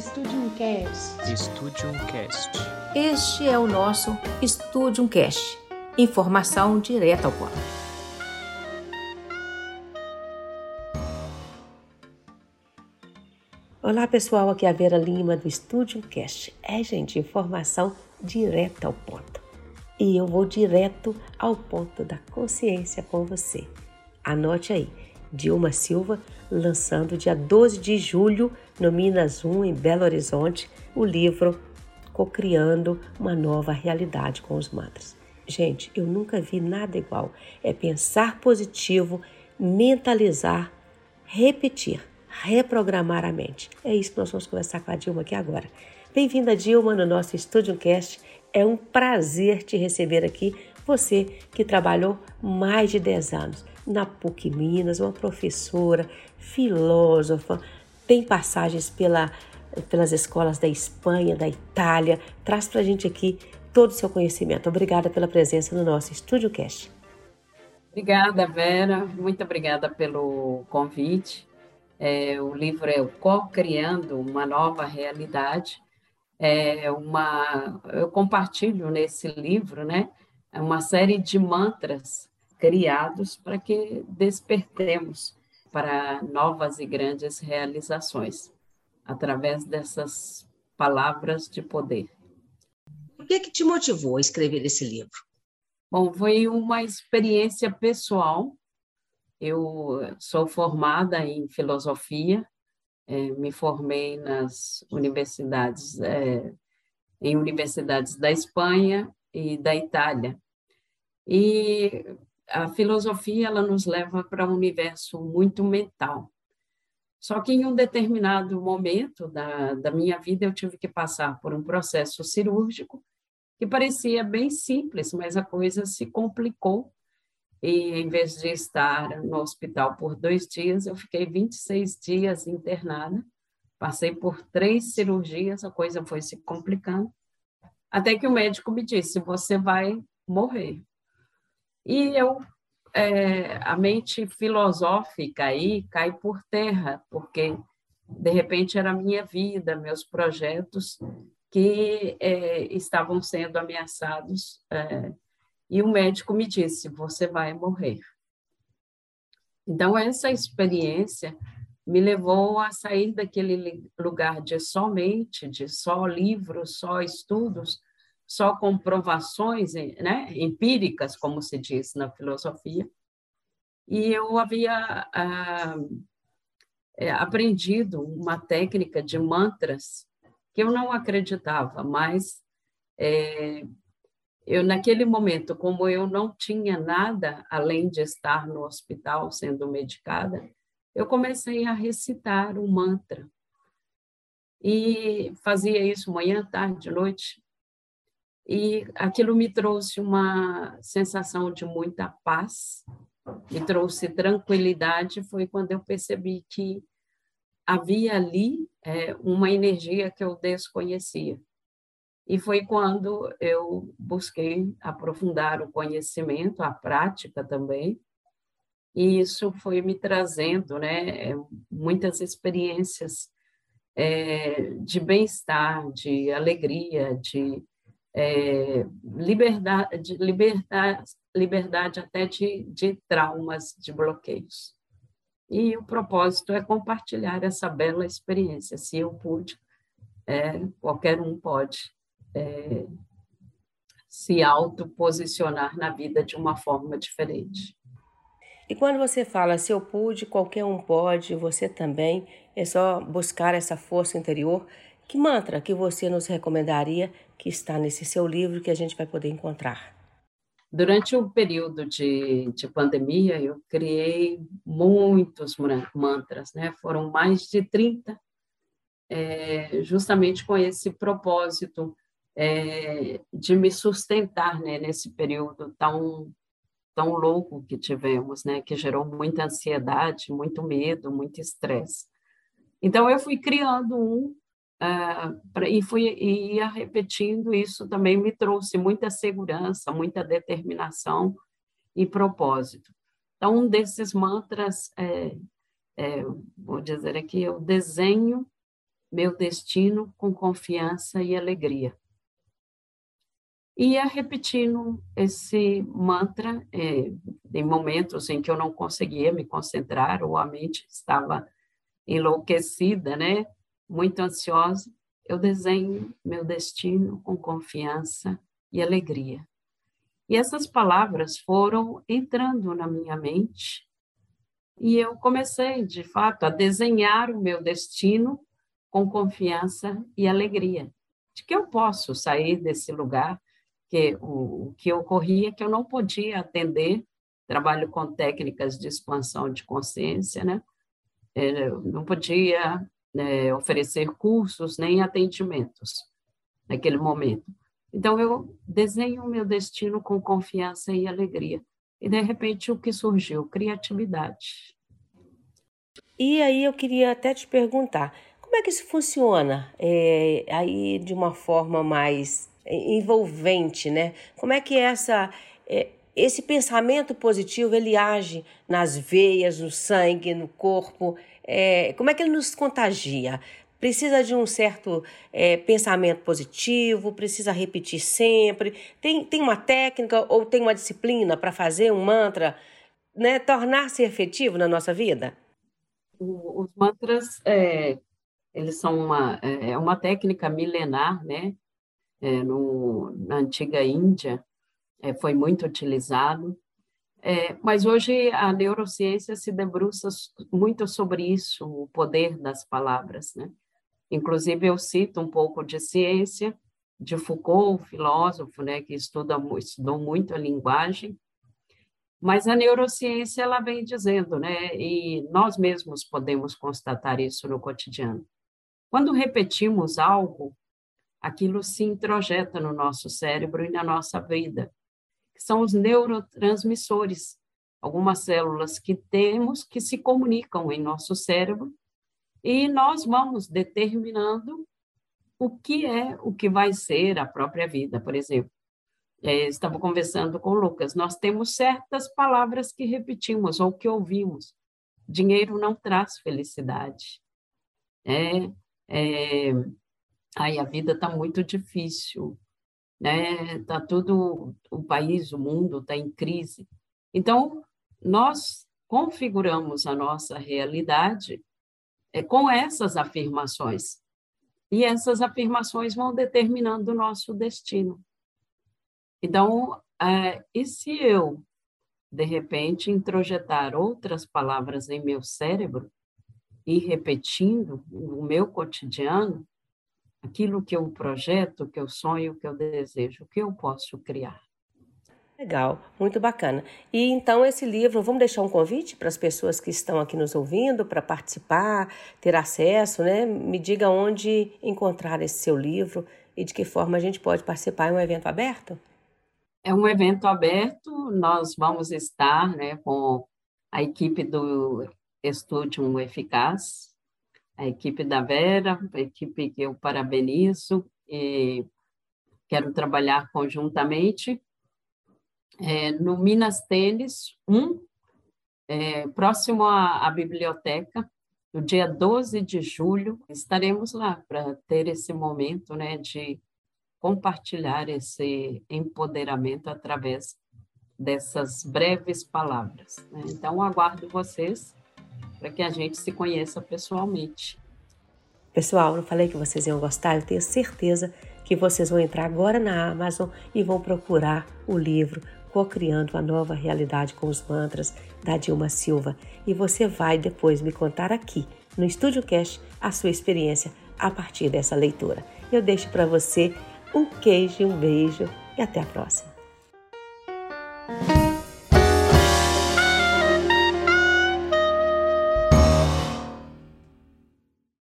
Studium Cast. Studium Cast. Este é o nosso Studium Cast. Informação direta ao ponto. Olá pessoal, aqui é a Vera Lima do Studium Cast. É, gente, informação direta ao ponto. E eu vou direto ao ponto da consciência com você. Anote aí, Dilma Silva lançando dia 12 de julho no Minas 1 em Belo Horizonte o livro Cocriando uma nova realidade com os mantras. Gente, eu nunca vi nada igual. É pensar positivo, mentalizar, repetir, reprogramar a mente. É isso que nós vamos conversar com a Dilma aqui agora. Bem-vinda, Dilma, no nosso Studio Cast. É um prazer te receber aqui. Você que trabalhou mais de 10 anos na PUC Minas, uma professora, filósofa, tem passagens pela, pelas escolas da Espanha, da Itália. Traz para a gente aqui todo o seu conhecimento. Obrigada pela presença no nosso Estúdio Cast. Obrigada, Vera. Muito obrigada pelo convite. É, o livro é o Co-Criando uma Nova Realidade. É uma, eu compartilho nesse livro, né, uma série de mantras criados para que despertemos para novas e grandes realizações através dessas palavras de poder. O que, é que te motivou a escrever esse livro? Bom, foi uma experiência pessoal. Eu sou formada em filosofia, é, me formei nas universidades, é, em universidades da Espanha e da Itália. E a filosofia ela nos leva para um universo muito mental. Só que em um determinado momento da, da minha vida eu tive que passar por um processo cirúrgico que parecia bem simples, mas a coisa se complicou. E em vez de estar no hospital por dois dias, eu fiquei 26 dias internada. Passei por três cirurgias, a coisa foi se complicando. Até que o médico me disse: Você vai morrer. E eu, é, a mente filosófica aí cai por terra, porque de repente era a minha vida, meus projetos que é, estavam sendo ameaçados. É, e o médico me disse: você vai morrer. Então, essa experiência me levou a sair daquele lugar de somente, de só livros, só estudos, só comprovações né, empíricas, como se diz na filosofia. E eu havia ah, é, aprendido uma técnica de mantras que eu não acreditava, mas é, eu naquele momento, como eu não tinha nada além de estar no hospital sendo medicada, eu comecei a recitar o um mantra. E fazia isso manhã, tarde, noite, e aquilo me trouxe uma sensação de muita paz, me trouxe tranquilidade. Foi quando eu percebi que havia ali é, uma energia que eu desconhecia. E foi quando eu busquei aprofundar o conhecimento, a prática também, e isso foi me trazendo né, muitas experiências é, de bem-estar, de alegria, de é, liberdade, liberdade, liberdade até de, de traumas, de bloqueios. E o propósito é compartilhar essa bela experiência. Se eu pude, é, qualquer um pode é, se autoposicionar na vida de uma forma diferente. E quando você fala se eu pude, qualquer um pode, você também, é só buscar essa força interior. Que mantra que você nos recomendaria que está nesse seu livro que a gente vai poder encontrar? Durante o período de, de pandemia, eu criei muitos mantras, né? Foram mais de 30, é, justamente com esse propósito é, de me sustentar né, nesse período tão, tão louco que tivemos, né? Que gerou muita ansiedade, muito medo, muito estresse. Então, eu fui criando um Uh, pra, e fui e ia repetindo isso também me trouxe muita segurança, muita determinação e propósito. Então um desses mantras é, é, vou dizer aqui, eu desenho meu destino com confiança e alegria. Ia repetindo esse mantra é, em momentos em que eu não conseguia me concentrar ou a mente estava enlouquecida, né? Muito ansiosa. Eu desenho meu destino com confiança e alegria. E essas palavras foram entrando na minha mente e eu comecei, de fato, a desenhar o meu destino com confiança e alegria, de que eu posso sair desse lugar que o, o que ocorria é que eu não podia atender, trabalho com técnicas de expansão de consciência, né? É, não podia é, oferecer cursos nem atendimentos naquele momento. Então, eu desenho o meu destino com confiança e alegria. E, de repente, o que surgiu? Criatividade. E aí eu queria até te perguntar, como é que isso funciona é, aí de uma forma mais envolvente, né? Como é que essa é, esse pensamento positivo ele age nas veias, no sangue, no corpo? É, como é que ele nos contagia? Precisa de um certo é, pensamento positivo, precisa repetir sempre. Tem, tem uma técnica ou tem uma disciplina para fazer um mantra, né, tornar-se efetivo na nossa vida? Os mantras, é, eles são uma, é, é uma técnica milenar, né? É, no, na antiga Índia, é, foi muito utilizado. É, mas hoje a neurociência se debruça muito sobre isso, o poder das palavras. Né? Inclusive, eu cito um pouco de ciência, de Foucault, filósofo, né, que estuda, estudou muito a linguagem, mas a neurociência ela vem dizendo, né, e nós mesmos podemos constatar isso no cotidiano. Quando repetimos algo, aquilo se introjeta no nosso cérebro e na nossa vida, são os neurotransmissores, algumas células que temos que se comunicam em nosso cérebro e nós vamos determinando o que é, o que vai ser a própria vida, por exemplo. É, estava conversando com o Lucas, nós temos certas palavras que repetimos ou que ouvimos. Dinheiro não traz felicidade. É, é, Aí a vida está muito difícil, né? Está tudo, o país, o mundo está em crise. Então, nós configuramos a nossa realidade é, com essas afirmações. E essas afirmações vão determinando o nosso destino. Então, é, e se eu, de repente, introjetar outras palavras em meu cérebro e repetindo no meu cotidiano, aquilo que eu projeto, que eu sonho, que eu desejo, que eu posso criar. Legal, muito bacana. E então esse livro, vamos deixar um convite para as pessoas que estão aqui nos ouvindo para participar, ter acesso, né? Me diga onde encontrar esse seu livro e de que forma a gente pode participar em um evento aberto? É um evento aberto, nós vamos estar, né, com a equipe do Estúdio Eficaz, a equipe da Vera, a equipe que eu parabenizo e quero trabalhar conjuntamente. É, no Minas Tênis 1, é, próximo à, à biblioteca, no dia 12 de julho, estaremos lá para ter esse momento né, de compartilhar esse empoderamento através dessas breves palavras. Né? Então, aguardo vocês para que a gente se conheça pessoalmente. Pessoal, não falei que vocês iam gostar? Eu tenho certeza que vocês vão entrar agora na Amazon e vão procurar o livro Cocriando a Nova Realidade com os Mantras da Dilma Silva. E você vai depois me contar aqui no Estúdio Cast a sua experiência a partir dessa leitura. Eu deixo para você um queijo, um beijo e até a próxima.